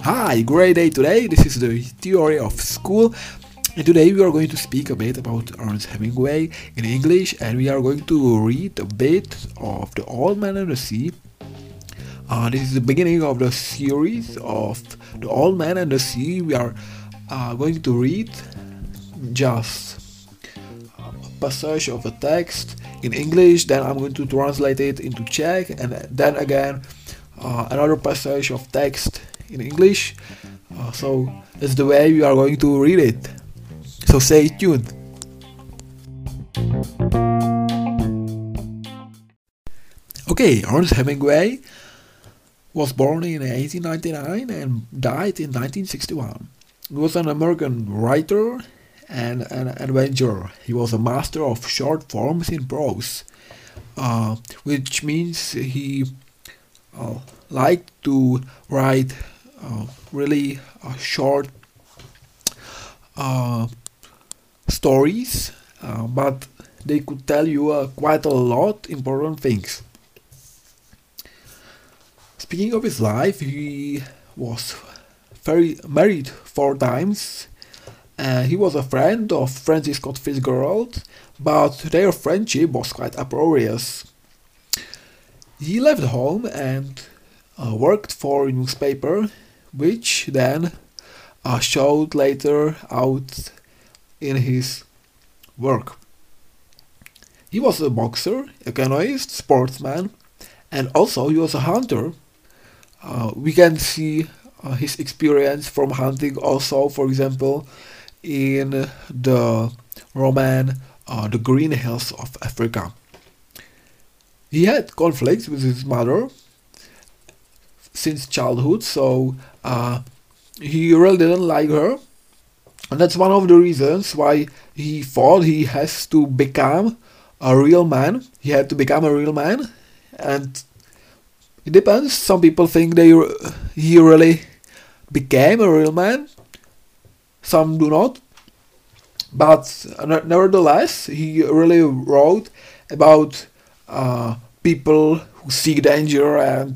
Hi, great day today. This is the theory of school. And today we are going to speak a bit about Ernest Hemingway in English and we are going to read a bit of The Old Man and the Sea. Uh, this is the beginning of the series of The Old Man and the Sea. We are uh, going to read just passage of a text in English, then I'm going to translate it into Czech, and then again uh, another passage of text in English. Uh, so that's the way we are going to read it. So stay tuned. Okay, Ernest Hemingway was born in 1899 and died in 1961. He was an American writer and an adventurer. He was a master of short forms in prose, uh, which means he uh, liked to write uh, really uh, short uh, stories, uh, but they could tell you quite a lot important things. Speaking of his life, he was very married four times. Uh, he was a friend of Francis Scott Fitzgerald, but their friendship was quite uproarious. He left home and uh, worked for a newspaper, which then uh, showed later out in his work. He was a boxer, a canoeist, sportsman, and also he was a hunter. Uh, we can see uh, his experience from hunting also, for example, in the roman uh, The Green Hills of Africa. He had conflicts with his mother since childhood, so uh, he really didn't like her. And that's one of the reasons why he thought he has to become a real man. He had to become a real man, and it depends. Some people think they he really became a real man. Some do not. But nevertheless, he really wrote about uh, people who seek danger, and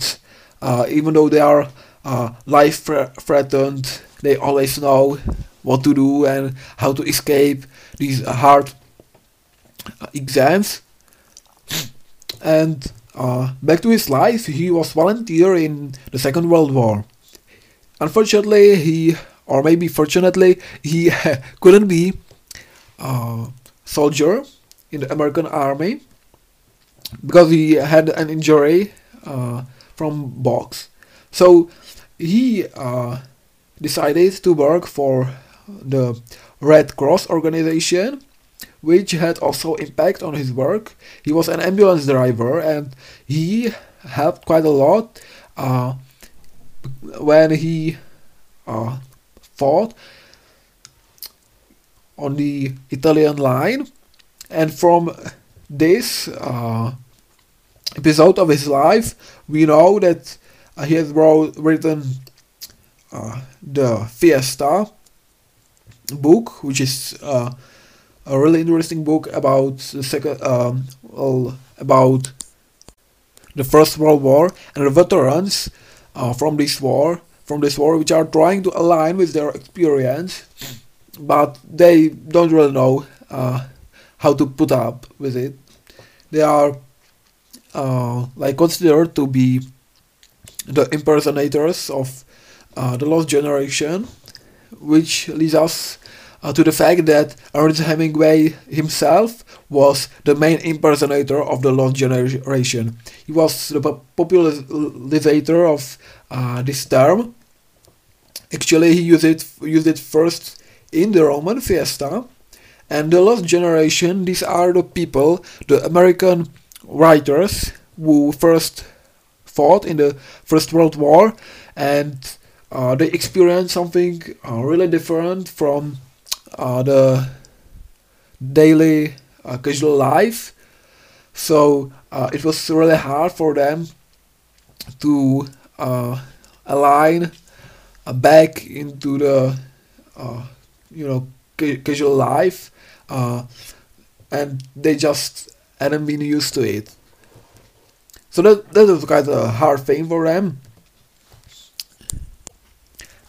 uh, even though they are uh, life threatened, they always know what to do and how to escape these hard exams. And uh, back to his life, he was volunteer in the Second World War. Unfortunately, he, or maybe fortunately, he couldn't be a soldier in the American army because he had an injury uh, from box. So he uh, decided to work for the Red Cross organization which had also impact on his work. He was an ambulance driver and he helped quite a lot uh, when he uh, fought on the Italian line. And from this uh, episode of his life, we know that uh, he has wrote, written uh, the Fiesta book, which is uh, a really interesting book about the second, um, well, about the First World War and the veterans uh, from this war, from this war, which are trying to align with their experience, but they don't really know uh, how to put up with it. They are uh, like considered to be the impersonators of uh, the lost generation, which leads us uh, to the fact that Ernest Hemingway himself was the main impersonator of the lost generation. He was the popularizer of uh, this term. Actually, he used it used it first in the Roman Fiesta, and the last generation. These are the people, the American writers who first fought in the First World War, and uh, they experienced something uh, really different from uh, the daily uh, casual life. So uh, it was really hard for them to uh, align back into the uh, you know ca- casual life, and they just hadn't been used to it. so that that was quite a hard thing for them.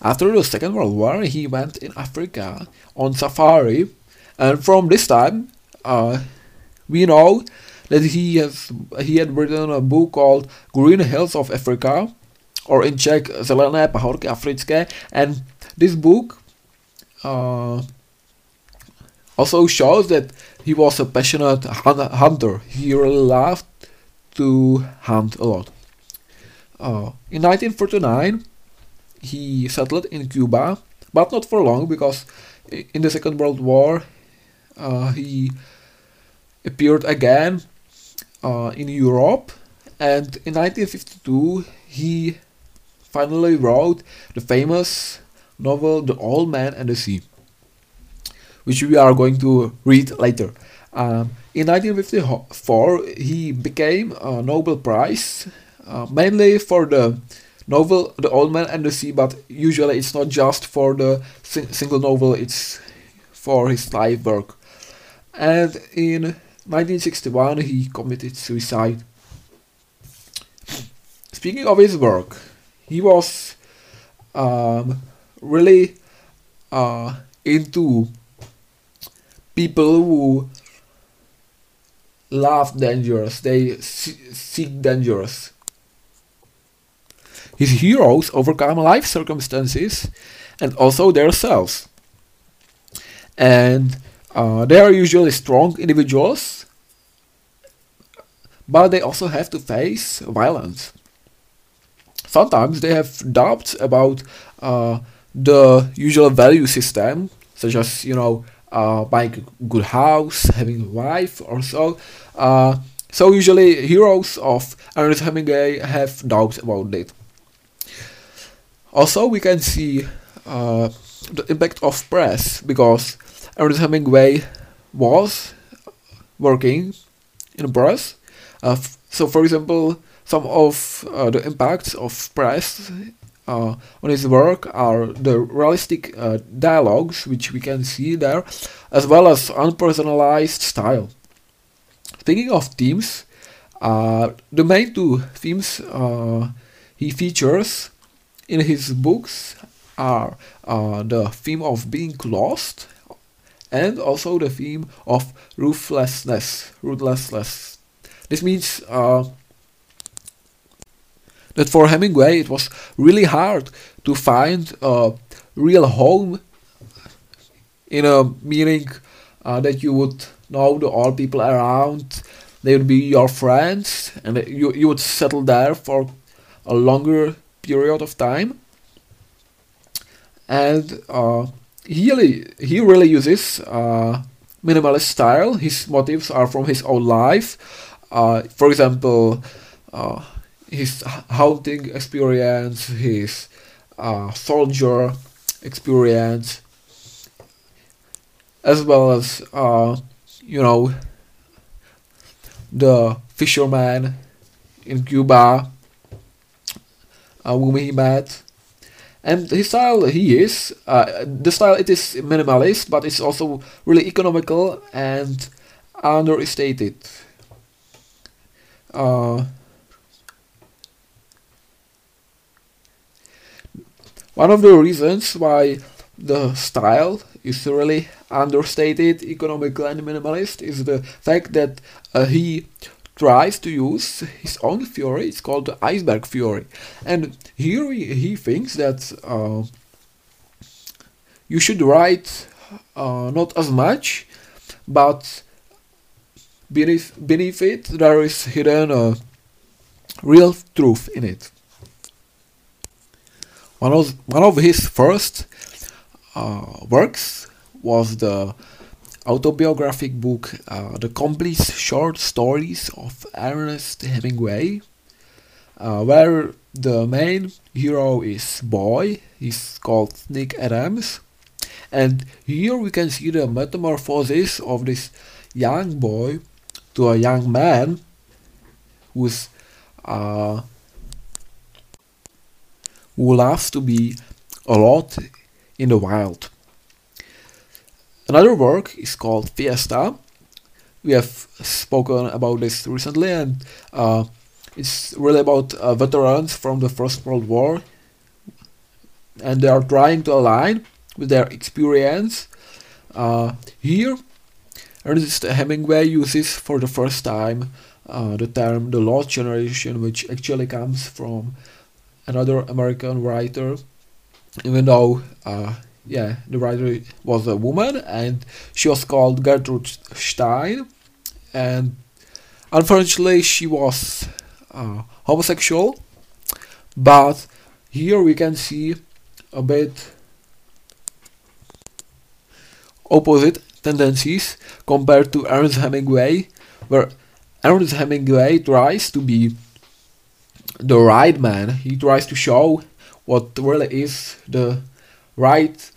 After the Second World War, he went in Africa on safari, and from this time, uh, we know that he has he had written a book called Green Hills of Africa, or in Czech Zelené pahorky africké, and this book uh, also shows that he was a passionate hunter. He really loved to hunt a lot. Uh, in 1949, he settled in Cuba, but not for long because in the Second World War uh, he appeared again uh, in Europe, and in 1952 he finally wrote the famous novel The Old Man and the Sea, which we are going to read later. Um, in 1954, he became a Nobel Prize, uh, mainly for the novel The Old Man and the Sea, but usually it's not just for the sing single novel, it's for his life work. And in 1961, he committed suicide. Speaking of his work, he was um, really uh, into people who love dangerous, they seek dangerous. His heroes overcome life circumstances and also themselves. And uh, they are usually strong individuals, but they also have to face violence. Sometimes they have doubts about uh, the usual value system, such as, you know, uh, buying a good house, having a wife, or so. Uh, so usually heroes of Ernest Hemingway have doubts about it. Also, we can see uh, the impact of press because Ernest Hemingway was working in press. Uh, so, for example, some of uh, the impacts of press uh, on his work are the realistic uh, dialogues, which we can see there, as well as unpersonalized style. Speaking of themes, uh, the main two themes uh, he features in his books are uh, the theme of being lost and also the theme of ruthlessness. Ruthlessness. This means uh, that for Hemingway it was really hard to find a real home in a meaning uh, that you would know the all people around. They would be your friends and you, you would settle there for a longer period of time. And uh, he really he really uses uh, minimalist style. His motives are from his own life. Uh, for example uh, his hunting experience, his uh, soldier experience, as well as uh, you know the fisherman in Cuba uh, whom he met. And his style, he is uh, the style. It is minimalist, but it's also really economical and understated. Uh, One of the reasons why the style is really understated, economical and minimalist is the fact that uh, he tries to use his own theory, it's called the iceberg theory. And here he, he thinks that uh, you should write uh, not as much, but beneath, beneath it there is hidden a real truth in it. One of one of his first uh, works was the autobiographic book uh, The Complete Short Stories of Ernest Hemingway, uh, where the main hero is boy, he's called Nick Adams, and here we can see the metamorphosis of this young boy to a young man who's uh, who loves to be a lot in the wild. Another work is called Fiesta. We have spoken about this recently, and uh, it's really about uh, veterans from the First World War, and they are trying to align with their experience. Uh, here, Ernest Hemingway uses for the first time uh, the term the lost generation, which actually comes from another American writer, even though uh, yeah, the writer was a woman and she was called Gertrude Stein, and unfortunately she was uh, homosexual. But here we can see a bit opposite tendencies compared to Ernest Hemingway, where Ernest Hemingway tries to be the right man. He tries to show what really is the right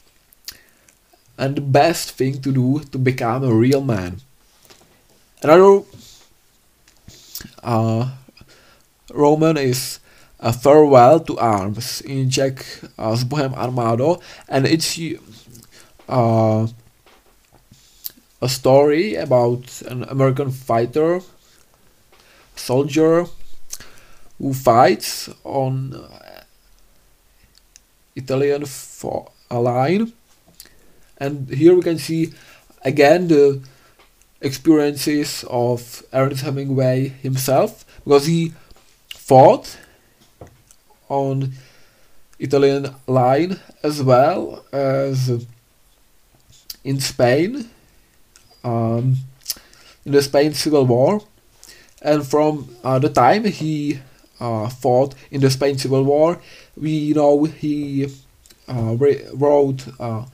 and the best thing to do to become a real man. Another uh, Roman is a farewell to arms in Czech uh, Bohem Armado, and it's uh, a story about an American fighter soldier who fights on Italian for line. And here we can see again the experiences of Ernest Hemingway himself because he fought on Italian line as well as in Spain um, in the Spain Civil War. And from uh, the time he uh, fought in the Spain Civil War we know he uh, wrote uh,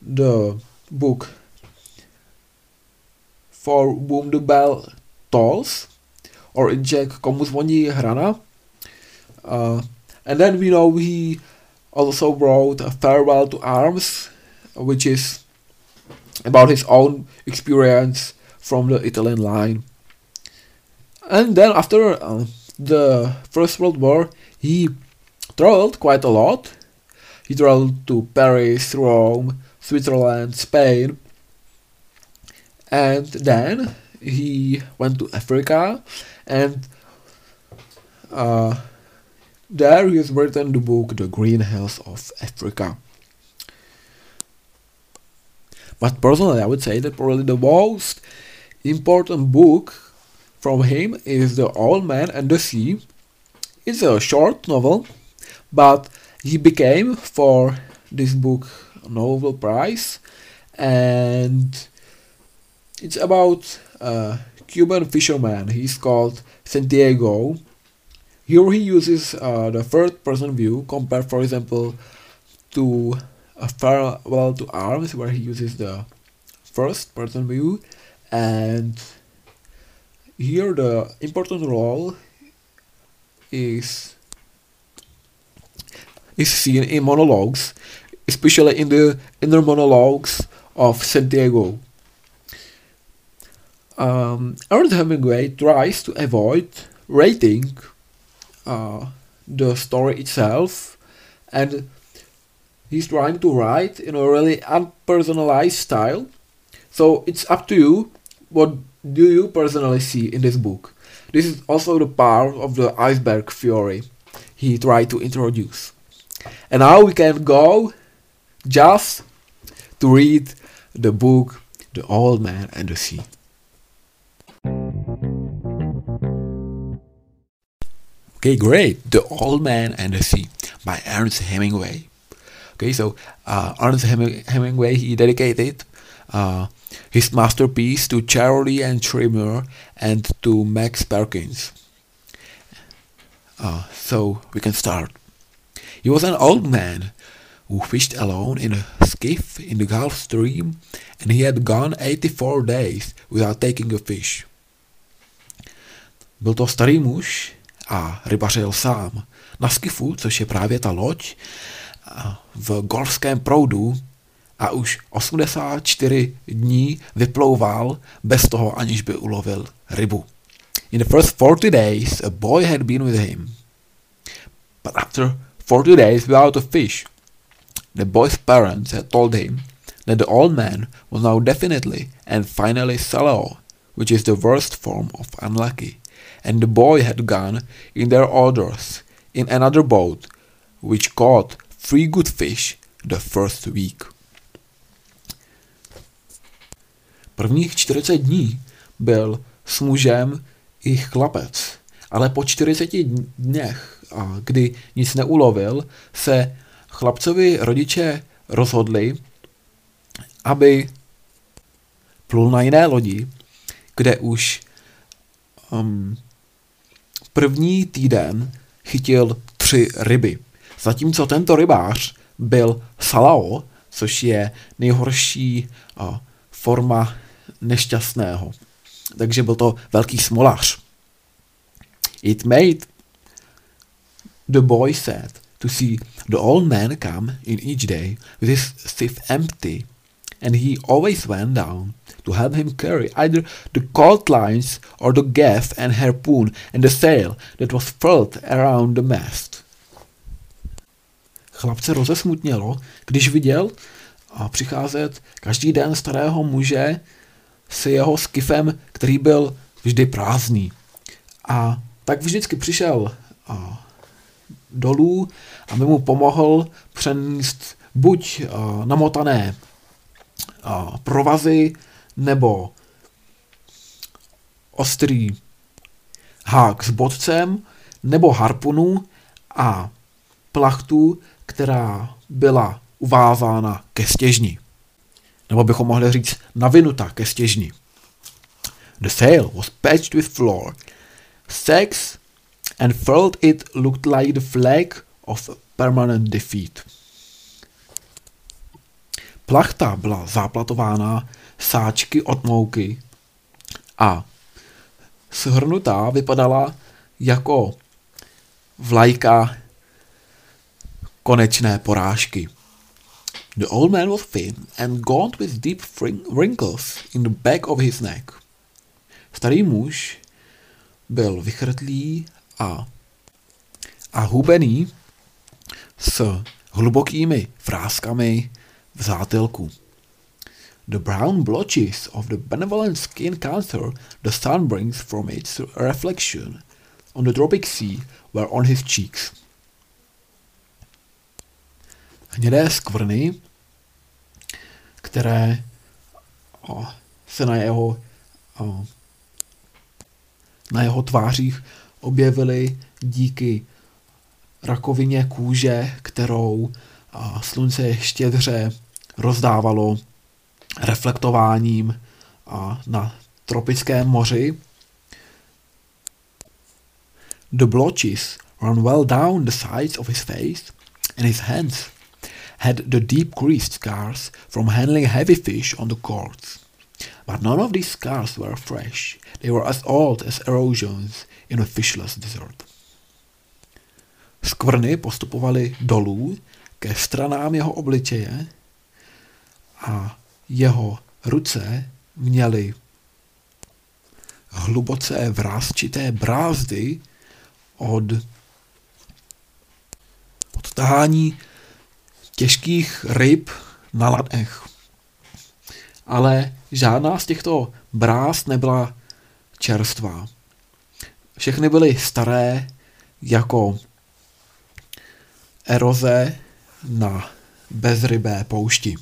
the book For Whom the Bell Tolls, or Czech Komu zvoní hrana. Uh, and then we know he also wrote a Farewell to Arms, which is about his own experience from the Italian line. And then after uh, the First World War, he traveled quite a lot. He traveled to Paris, Rome, Switzerland, Spain. And then he went to Africa and uh, there he has written the book The Green Hills of Africa. But personally, I would say that probably the most important book from him is The Old Man and the Sea. It's a short novel, but he became for this book Nobel Prize, and it's about a Cuban fisherman. He's called Santiago. Here he uses uh, the third person view compared, for example, to a farewell to arms where he uses the first person view and here the important role is is seen in monologues especially in the inner monologues of Santiago. Um, Ernest Hemingway tries to avoid rating uh, the story itself and he's trying to write in a really unpersonalized style. So it's up to you what do you personally see in this book. This is also the part of the iceberg theory he tried to introduce. And now we can go just to read the book The Old Man and the Sea. Okay, great. The Old Man and the Sea by Ernest Hemingway. Okay, so uh, Ernest Hemingway he dedicated uh, his masterpiece to Charlie and Trimmer and to Max Perkins. Uh, so we can start. He was an old man who fished alone in a skiff in the Gulf Stream, and he had gone 84 days without taking a fish. Byl to starý muž a rybařil sám na skifu, což je právě ta loď, v golfském proudu a už 84 dní vyplouval bez toho, aniž by ulovil rybu. In the first 40 days, a boy had been with him. But after 40 days without a fish, the boy's parents had told him that the old man was now definitely and finally sallow, which is the worst form of unlucky, and the boy had gone in their orders in another boat, which caught three good fish the first week. Prvních 40 dní byl s mužem i chlapec, ale po 40 dněch, kdy nic neulovil, se chlapcovi rodiče rozhodli, aby plul na jiné lodi, kde už um, první týden chytil tři ryby. Zatímco tento rybář byl Salao, což je nejhorší uh, forma nešťastného. Takže byl to velký smolař. It made the boy sad to see the old man come in each day with his sieve empty, and he always went down to help him carry either the cold lines or the gaff and harpoon and the sail that was furled around the mast. Chlapce rozesmutnělo, když viděl a přicházet každý den starého muže s jeho skifem, který byl vždy prázdný. A tak vždycky přišel a, dolů, aby mu pomohl přenést buď a, namotané a, provazy, nebo ostrý hák s bodcem, nebo harpunu a plachtu, která byla uvázána ke stěžni. Nebo bychom mohli říct navinuta ke stěžni. The sail was patched with flour. Sex and felt it looked like the flag of permanent defeat. Plachta byla záplatována sáčky od mouky a shrnutá vypadala jako vlajka konečné porážky. The old man was thin and gaunt with deep wrinkles in the back of his neck. Starý muž byl vychrtlý a, a hubený s hlubokými fráskami v zátelku. The brown blotches of the benevolent skin cancer the sun brings from its reflection on the tropic sea were on his cheeks. Hnědé skvrny které se na jeho, na jeho tvářích objevily díky rakovině kůže, kterou slunce štědře rozdávalo reflektováním na tropickém moři. The blotches run well down the sides of his face and his hands had the deep greased scars from handling heavy fish on the cords. But none of these scars were fresh. They were as old as erosions in a fishless desert. Skvrny postupovaly dolů ke stranám jeho obličeje a jeho ruce měly hluboce vrázčité brázdy od odtahání těžkých ryb na ladech. Ale žádná z těchto bráz nebyla čerstvá. Všechny byly staré jako eroze na bezrybé poušti.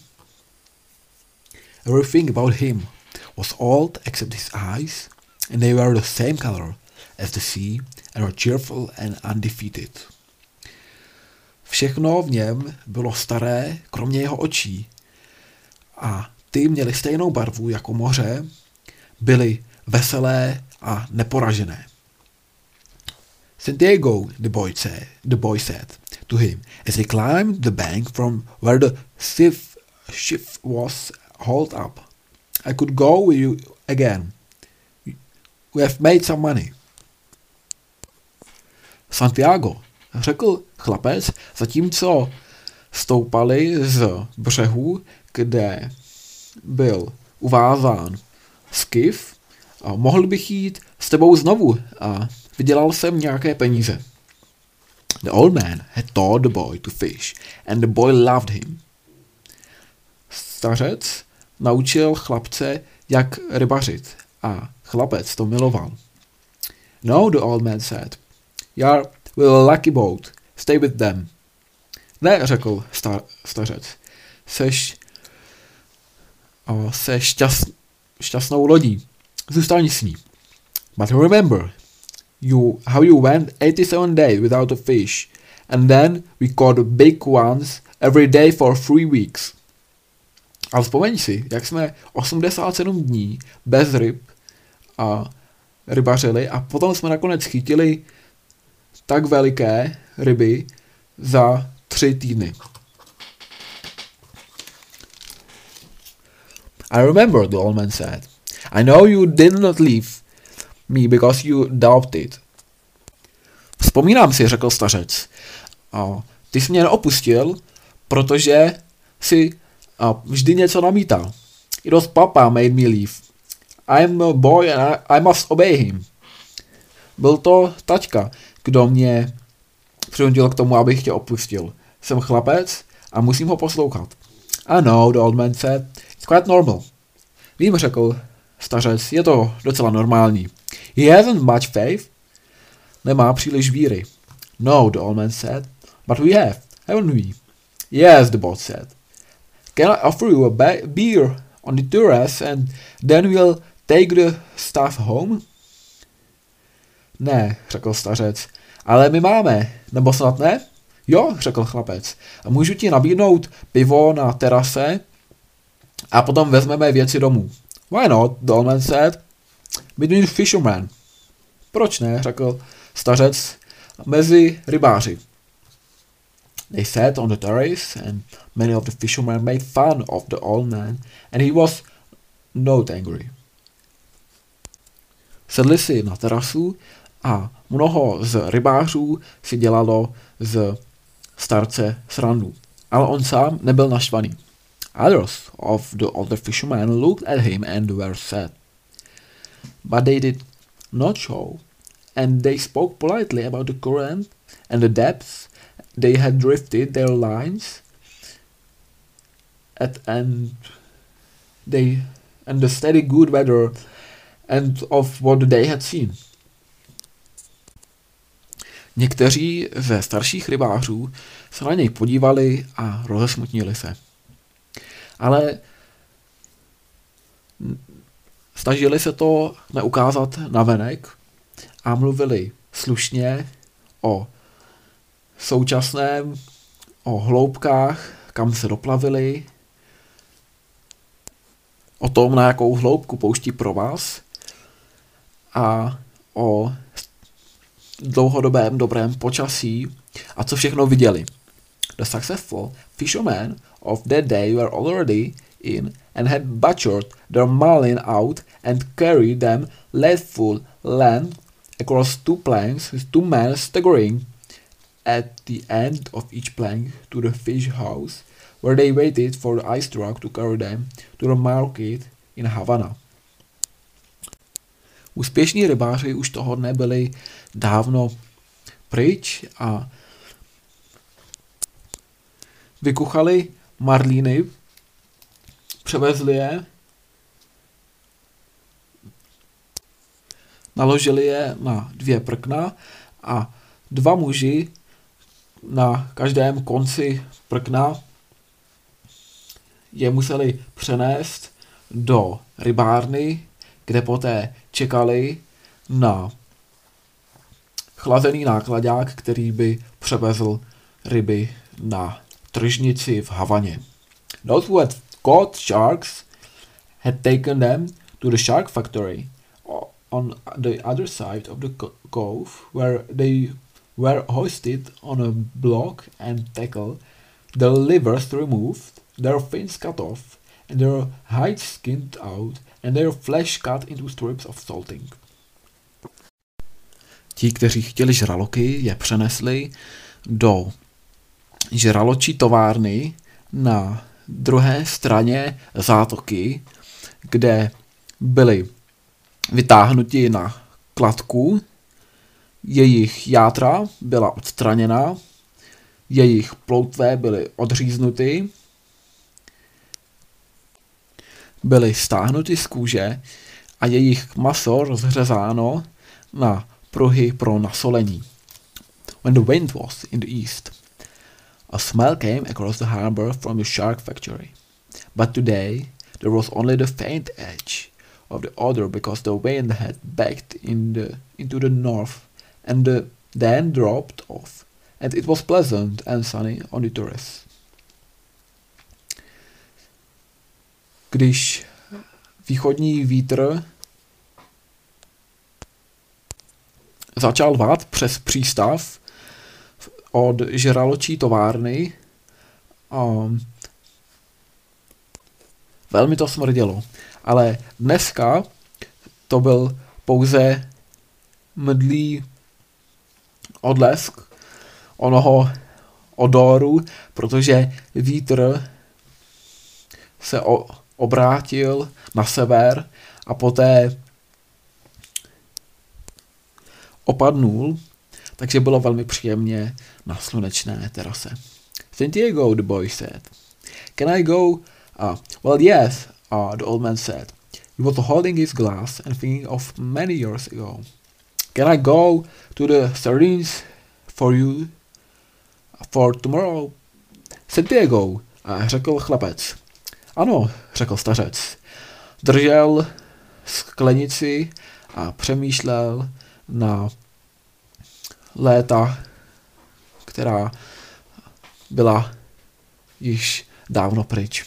Everything about him was old except his eyes, and they were the same color as the sea and were cheerful and undefeated. Všechno v něm bylo staré, kromě jeho očí. A ty měly stejnou barvu jako moře, byly veselé a neporažené. Santiago, the boy, said, the boy said to him as he climbed the bank from where the ship was hauled up. I could go with you again. We have made some money. Santiago, řekl chlapec, zatímco stoupali z břehu, kde byl uvázán skiv, a mohl bych jít s tebou znovu a vydělal jsem nějaké peníze. The old man had taught the boy to fish and the boy loved him. Stařec naučil chlapce, jak rybařit a chlapec to miloval. No, the old man said. You're a lucky boat. Stay with them. Ne, řekl star, stařec. Seš, o, seš šťast, šťastnou lodí. Zůstaň s ní. But remember, you how you went 87 days without a fish, and then we caught big ones every day for three weeks. Ale vzpomeň si, jak jsme 87 dní bez ryb a rybařili a potom jsme nakonec chytili tak veliké ryby za tři týdny. I remember, the old man said. I know you did not leave me because you doubted. Vzpomínám si, řekl stařec. A ty jsi mě neopustil, protože si a vždy něco namítal. It was papa made me leave. I'm a boy and I, I must obey him. Byl to taťka, kdo mě přinutil k tomu, abych tě opustil. Jsem chlapec a musím ho poslouchat. Know, the old man said. It's quite normal. Vím, řekl stařec, je to docela normální. He hasn't much faith. Nemá příliš víry. No, the old man said. But we have, haven't we? Yes, the boss said. Can I offer you a beer on the terrace and then we'll take the stuff home? Ne, řekl stařec, ale my máme, nebo snad ne? Jo, řekl chlapec. A můžu ti nabídnout pivo na terase a potom vezmeme věci domů. Why not? Dolman said. Between fishermen. Proč ne? řekl stařec mezi rybáři. They sat on the terrace and many of the fishermen made fun of the old man and he was not angry. Sedli si na terasu a mnoho z rybářů si dělalo z starce srandu. Ale on sám nebyl naštvaný. Others of the other fishermen looked at him and were sad. But they did not show, and they spoke politely about the current and the depths they had drifted their lines at and they and the steady good weather and of what they had seen. Někteří ze starších rybářů se na něj podívali a rozesmutnili se. Ale snažili se to neukázat na venek a mluvili slušně o současném, o hloubkách, kam se doplavili, o tom, na jakou hloubku pouští pro vás a o dlouhodobém dobrém počasí a co všechno viděli. The successful fishermen of that day were already in and had butchered their marlin out and carried them lead full land across two planks with two men staggering at the end of each plank to the fish house where they waited for the ice truck to carry them to the market in Havana. Úspěšní rybáři už toho dne byli dávno pryč a vykuchali marlíny, převezli je, naložili je na dvě prkna a dva muži na každém konci prkna je museli přenést do rybárny, kde poté čekali na chlazený nákladák, který by převezl ryby na tržnici v Havaně. Those who had caught sharks had taken them to the shark factory on the other side of the cove where they were hoisted on a block and tackle, their livers removed, their fins cut off, and their hides skinned out, and their flesh cut into strips of salting. Ti, kteří chtěli žraloky, je přenesli do žraločí továrny na druhé straně zátoky, kde byli vytáhnuti na kladku, jejich játra byla odstraněna, jejich ploutve byly odříznuty, byly stáhnuty z kůže a jejich maso rozřezáno na pruhy pro nasolení. When the wind was in the east, a smell came across the harbor from the shark factory. But today there was only the faint edge of the odor because the wind had backed in the, into the north and the, then dropped off, and it was pleasant and sunny on the terrace. Když východní vítr začal vát přes přístav od žraločí továrny, um, velmi to smrdělo. Ale dneska to byl pouze mdlý odlesk onoho odoru, protože vítr se o, obrátil na sever a poté opadnul, takže bylo velmi příjemně na slunečné terase. Santiago, the boy said. Can I go? Uh, well, yes, uh, the old man said. He was holding his glass and thinking of many years ago. Can I go to the sardines for you for tomorrow? Santiago, řekl chlapec. Ano, řekl stařec. Držel sklenici a přemýšlel na léta, která byla již dávno pryč.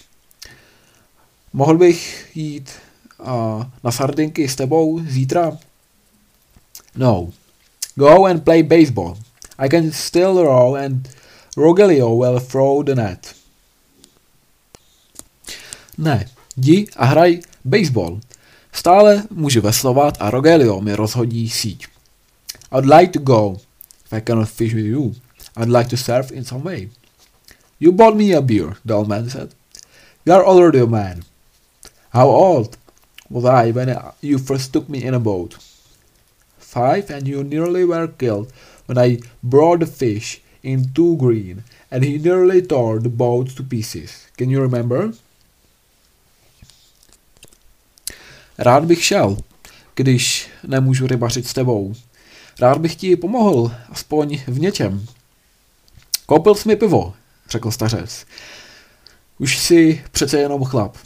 Mohl bych jít uh, na sardinky s tebou zítra? No. Go and play baseball. I can still row and Rogelio will throw the net. Ne, jdi a hraj baseball. Stále můžu veslovat a Rogelio mi rozhodí síť. I'd like to go. If I cannot fish with you, I'd like to serve in some way. You bought me a beer, the old man said. You are already a man. How old was I when you first took me in a boat? Five, and you nearly were killed when I brought the fish in too green, and he nearly tore the boat to pieces. Can you remember? Rád bych šel, když nemůžu rybařit s tebou. Rád bych ti pomohl, aspoň v něčem. Koupil jsi mi pivo, řekl stařec. Už jsi přece jenom chlap.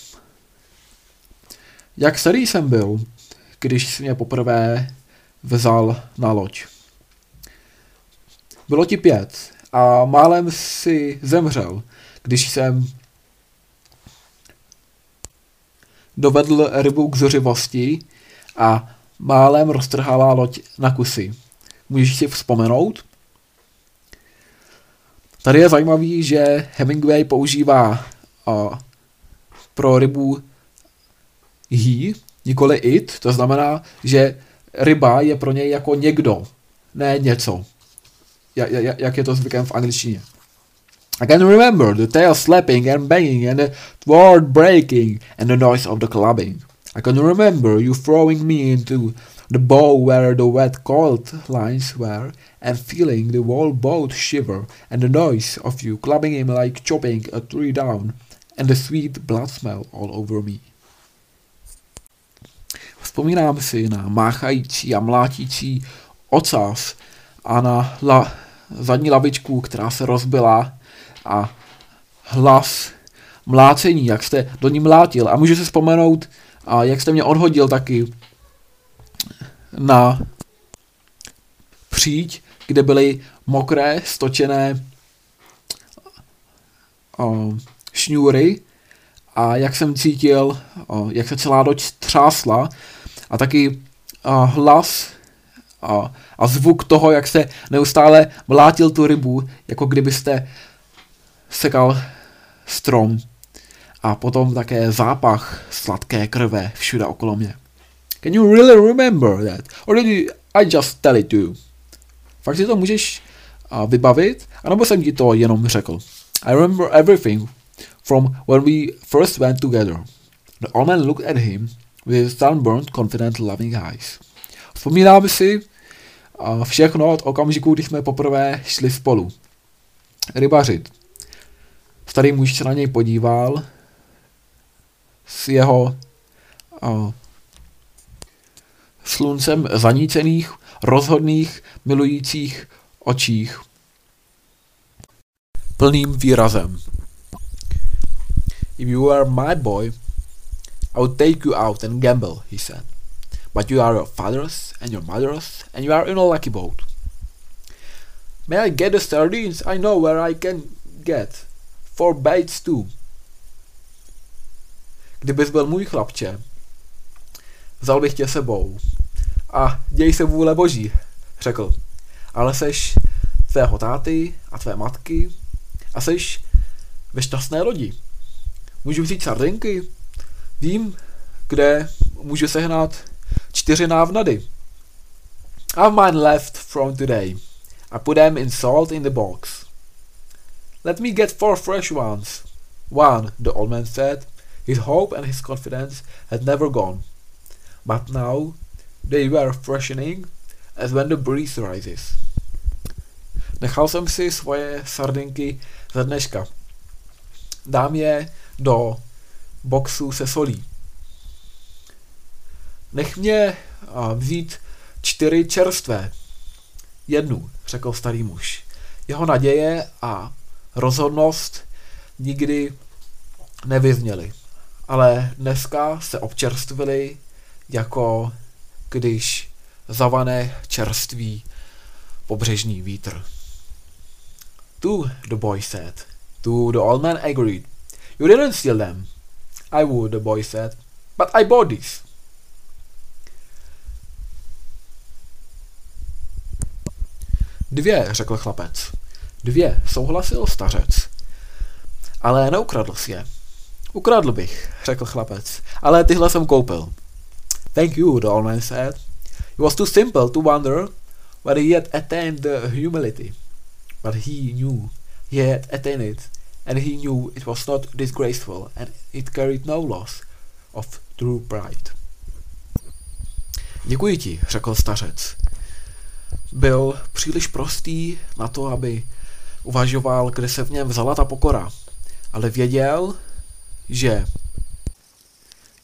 Jak starý jsem byl, když jsi mě poprvé vzal na loď? Bylo ti pět a málem si zemřel, když jsem dovedl rybu k zuřivosti a málem roztrhala loď na kusy. Můžeš si vzpomenout? Tady je zajímavý, že Hemingway používá uh, pro rybu he, nikoli it, to znamená, že ryba je pro něj jako někdo, ne něco. Jak, jak je to zvykem v angličtině. I can remember the tail slapping and banging and the thwart breaking and the noise of the clubbing. I can remember you throwing me into the bow where the wet cold lines were and feeling the whole boat shiver and the noise of you clubbing him like chopping a tree down and the sweet blood smell all over me. Vzpomínám si na máchající a mlátící ocas a na la, zadní lavičku, která se rozbila a hlas mlácení, jak jste do ní mlátil. A můžu si vzpomenout, a jak jste mě odhodil taky na příď, kde byly mokré, stočené o, šňůry a jak jsem cítil, o, jak se celá loď třásla a taky a, hlas a, a zvuk toho, jak se neustále mlátil tu rybu, jako kdybyste sekal strom. A potom také zápach sladké krve všude okolo mě. Can you really remember that? Or did you, I just tell it to you? Fakt si to můžeš uh, vybavit? A nebo jsem ti to jenom řekl? I remember everything from when we first went together. The old man looked at him with sunburned, confident, loving eyes. Vzpomínám si uh, všechno od okamžiku, kdy jsme poprvé šli spolu. Rybařit. Starý muž se na něj podíval s jeho uh, sluncem zanícených, rozhodných, milujících očích. Plným výrazem. If you were my boy, I would take you out and gamble, he said. But you are your father's and your mother's, and you are in a lucky boat. May I get the sardines? I know where I can get. Four baits too. Kdybys byl můj chlapče, vzal bych tě sebou. A děj se vůle boží, řekl. Ale seš tvého táty a tvé matky a seš ve šťastné lodi. Můžu vzít sardinky? Vím, kde můžu sehnat čtyři návnady. I have mine left from today. I put them in salt in the box. Let me get four fresh ones. One, the old man said. His hope and his confidence had never gone. But now they were freshening as when the breeze rises. Nechal jsem si svoje sardinky ze dneška. Dám je do boxu se solí. Nech mě vzít čtyři čerstvé. Jednu, řekl starý muž. Jeho naděje a rozhodnost nikdy nevyzněly. Ale dneska se občerstvili, jako když zavane čerstvý pobřežní vítr. Tu, the boy said. Tu, the old man agreed. You didn't steal them. I would, the boy said. But I bought these. Dvě, řekl chlapec. Dvě, souhlasil stařec. Ale neukradl si je. Ukradl bych, řekl chlapec, ale tyhle jsem koupil. Thank you, the old man said. It was too simple to wonder whether he had attained the humility. But he knew he had attained it, and he knew it was not disgraceful, and it carried no loss of true pride. Děkuji ti, řekl stařec byl příliš prostý na to, aby uvažoval, kde se v něm vzala ta pokora. Ale věděl, že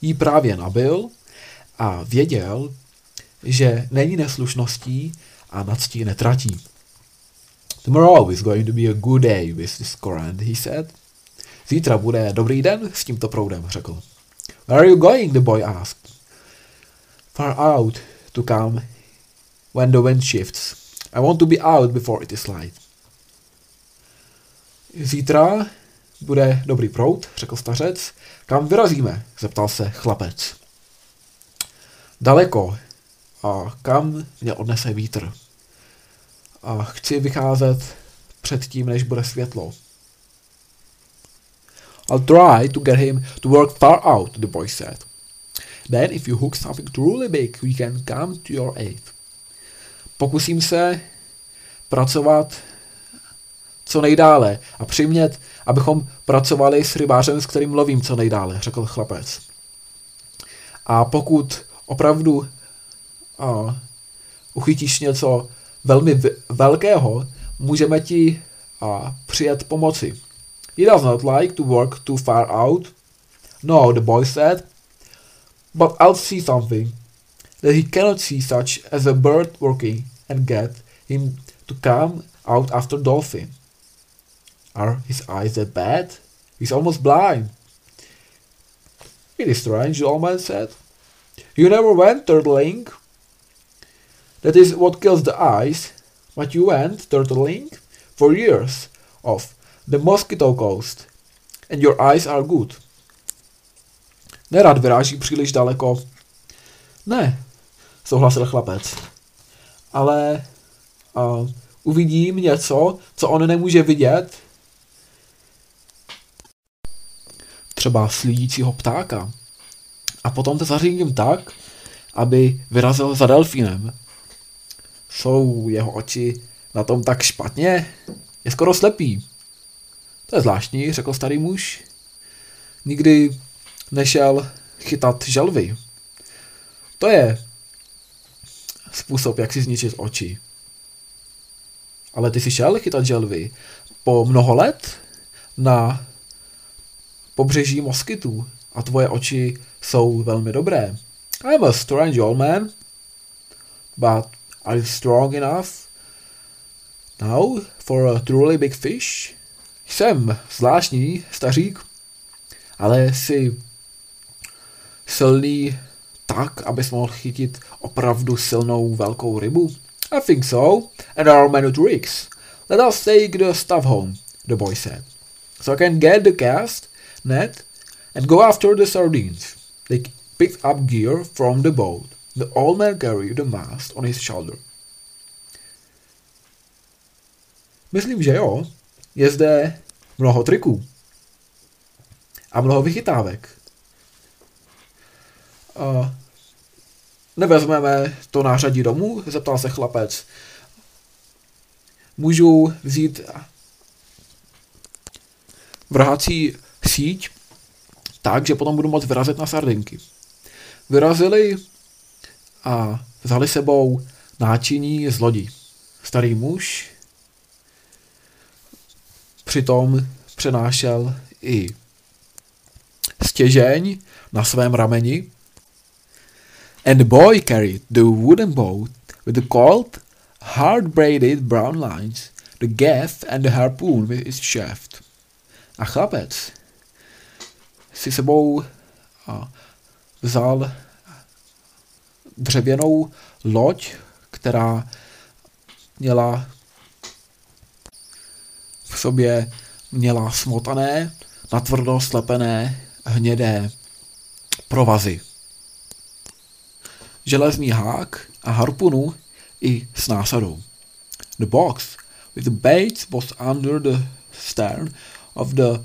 jí právě nabil a věděl, že není neslušností a nad netratí. Tomorrow is going to be a good day with this current, he said. Zítra bude dobrý den s tímto proudem, řekl. Where are you going, the boy asked. Far out to come when the wind shifts. I want to be out before it is light. Zítra bude dobrý prout, řekl stařec. Kam vyrazíme? zeptal se chlapec. Daleko. A kam mě odnese vítr? A chci vycházet před tím, než bude světlo. I'll try to get him to work far out, the boy said. Then if you hook something truly big, we can come to your aid. Pokusím se pracovat co nejdále a přimět, abychom pracovali s rybářem, s kterým lovím co nejdále, řekl chlapec. A pokud opravdu a, uchytíš něco velmi v- velkého, můžeme ti a, přijet pomoci. He does not like to work too far out. No, the boy said. But I'll see something that he cannot see such as a bird working and get him to come out after dolphin. Are his eyes that bad? He's almost blind. It is strange, the old man said. You never went turtling. That is what kills the eyes, but you went turtling for years off the Mosquito Coast, and your eyes are good. Nerad vyráží příliš daleko. Ne, souhlasil chlapec. Ale uh, uvidím něco, co on nemůže vidět. Třeba slídícího ptáka. A potom to zařídím tak, aby vyrazil za delfínem. Jsou jeho oči na tom tak špatně? Je skoro slepý. To je zvláštní, řekl starý muž. Nikdy nešel chytat želvy. To je způsob, jak si zničit oči. Ale ty si šel chytat želvy po mnoho let na pobřeží moskytů a tvoje oči jsou velmi dobré. I'm a strange old man. but you strong enough now for a truly big fish? Jsem zvláštní stařík, ale jsi silný tak, abys mohl chytit opravdu silnou velkou rybu? I think so, and there are many tricks. Let us take the stuff home, the boy said. So I can get the cast, net, and go after the sardines. They picked up gear from the boat. The old man carried the mast on his shoulder. Myslím, že jo. Je zde mnoho triků. A mnoho vychytávek. Uh, nevezmeme to nářadí domů? Zeptal se chlapec. Můžu vzít vrhací síť tak, že potom budu moct vyrazit na sardinky. Vyrazili a vzali sebou náčiní z lodi. Starý muž přitom přenášel i stěžeň na svém rameni and the boy carried the wooden boat with the cold, hard-braided brown lines, the gaff and the harpoon with its shaft. A chlapec si sebou vzal dřevěnou loď, která měla v sobě měla smotané, natvrdo slepené hnědé provazy. Železný hák a harpunu i s násadou. The box with the baits was under the stern of the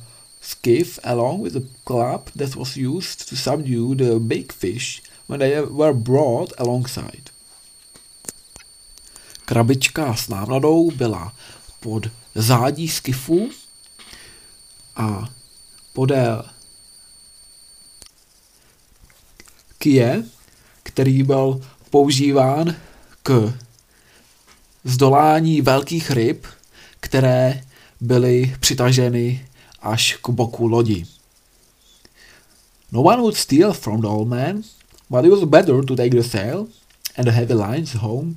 skiff along with the club that was used to subdue the big fish when they were brought alongside. Krabička s návnadou byla pod zádí skifu a podél kie, který byl používán k zdolání velkých ryb, které byly přitaženy až k boku lodi. No one would steal from the old man, but it was better to take the sail and the heavy lines home,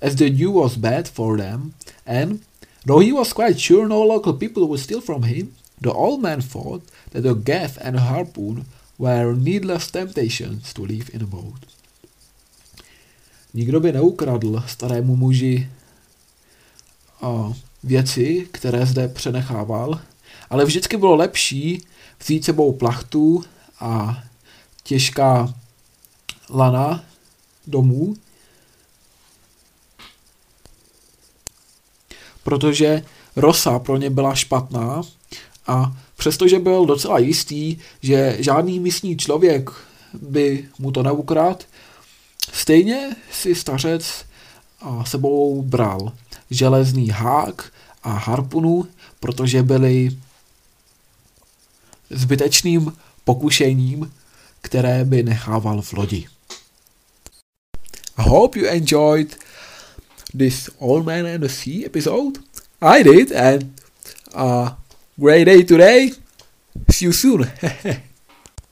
as the dew was bad for them, and, though he was quite sure no local people would steal from him, the old man thought that the gaff and the harpoon were needless temptations to leave in a boat. Nikdo by neukradl starému muži a věci, které zde přenechával, ale vždycky bylo lepší vzít sebou plachtu a těžká lana domů, protože rosa pro ně byla špatná a přestože byl docela jistý, že žádný místní člověk by mu to neukradl, stejně si stařec sebou bral železný hák a harpunu, protože byli zbytečným pokušením, které by nechával v lodi. I hope you enjoyed this Old Man and the Sea episode. I did, and uh, great day today. See you soon.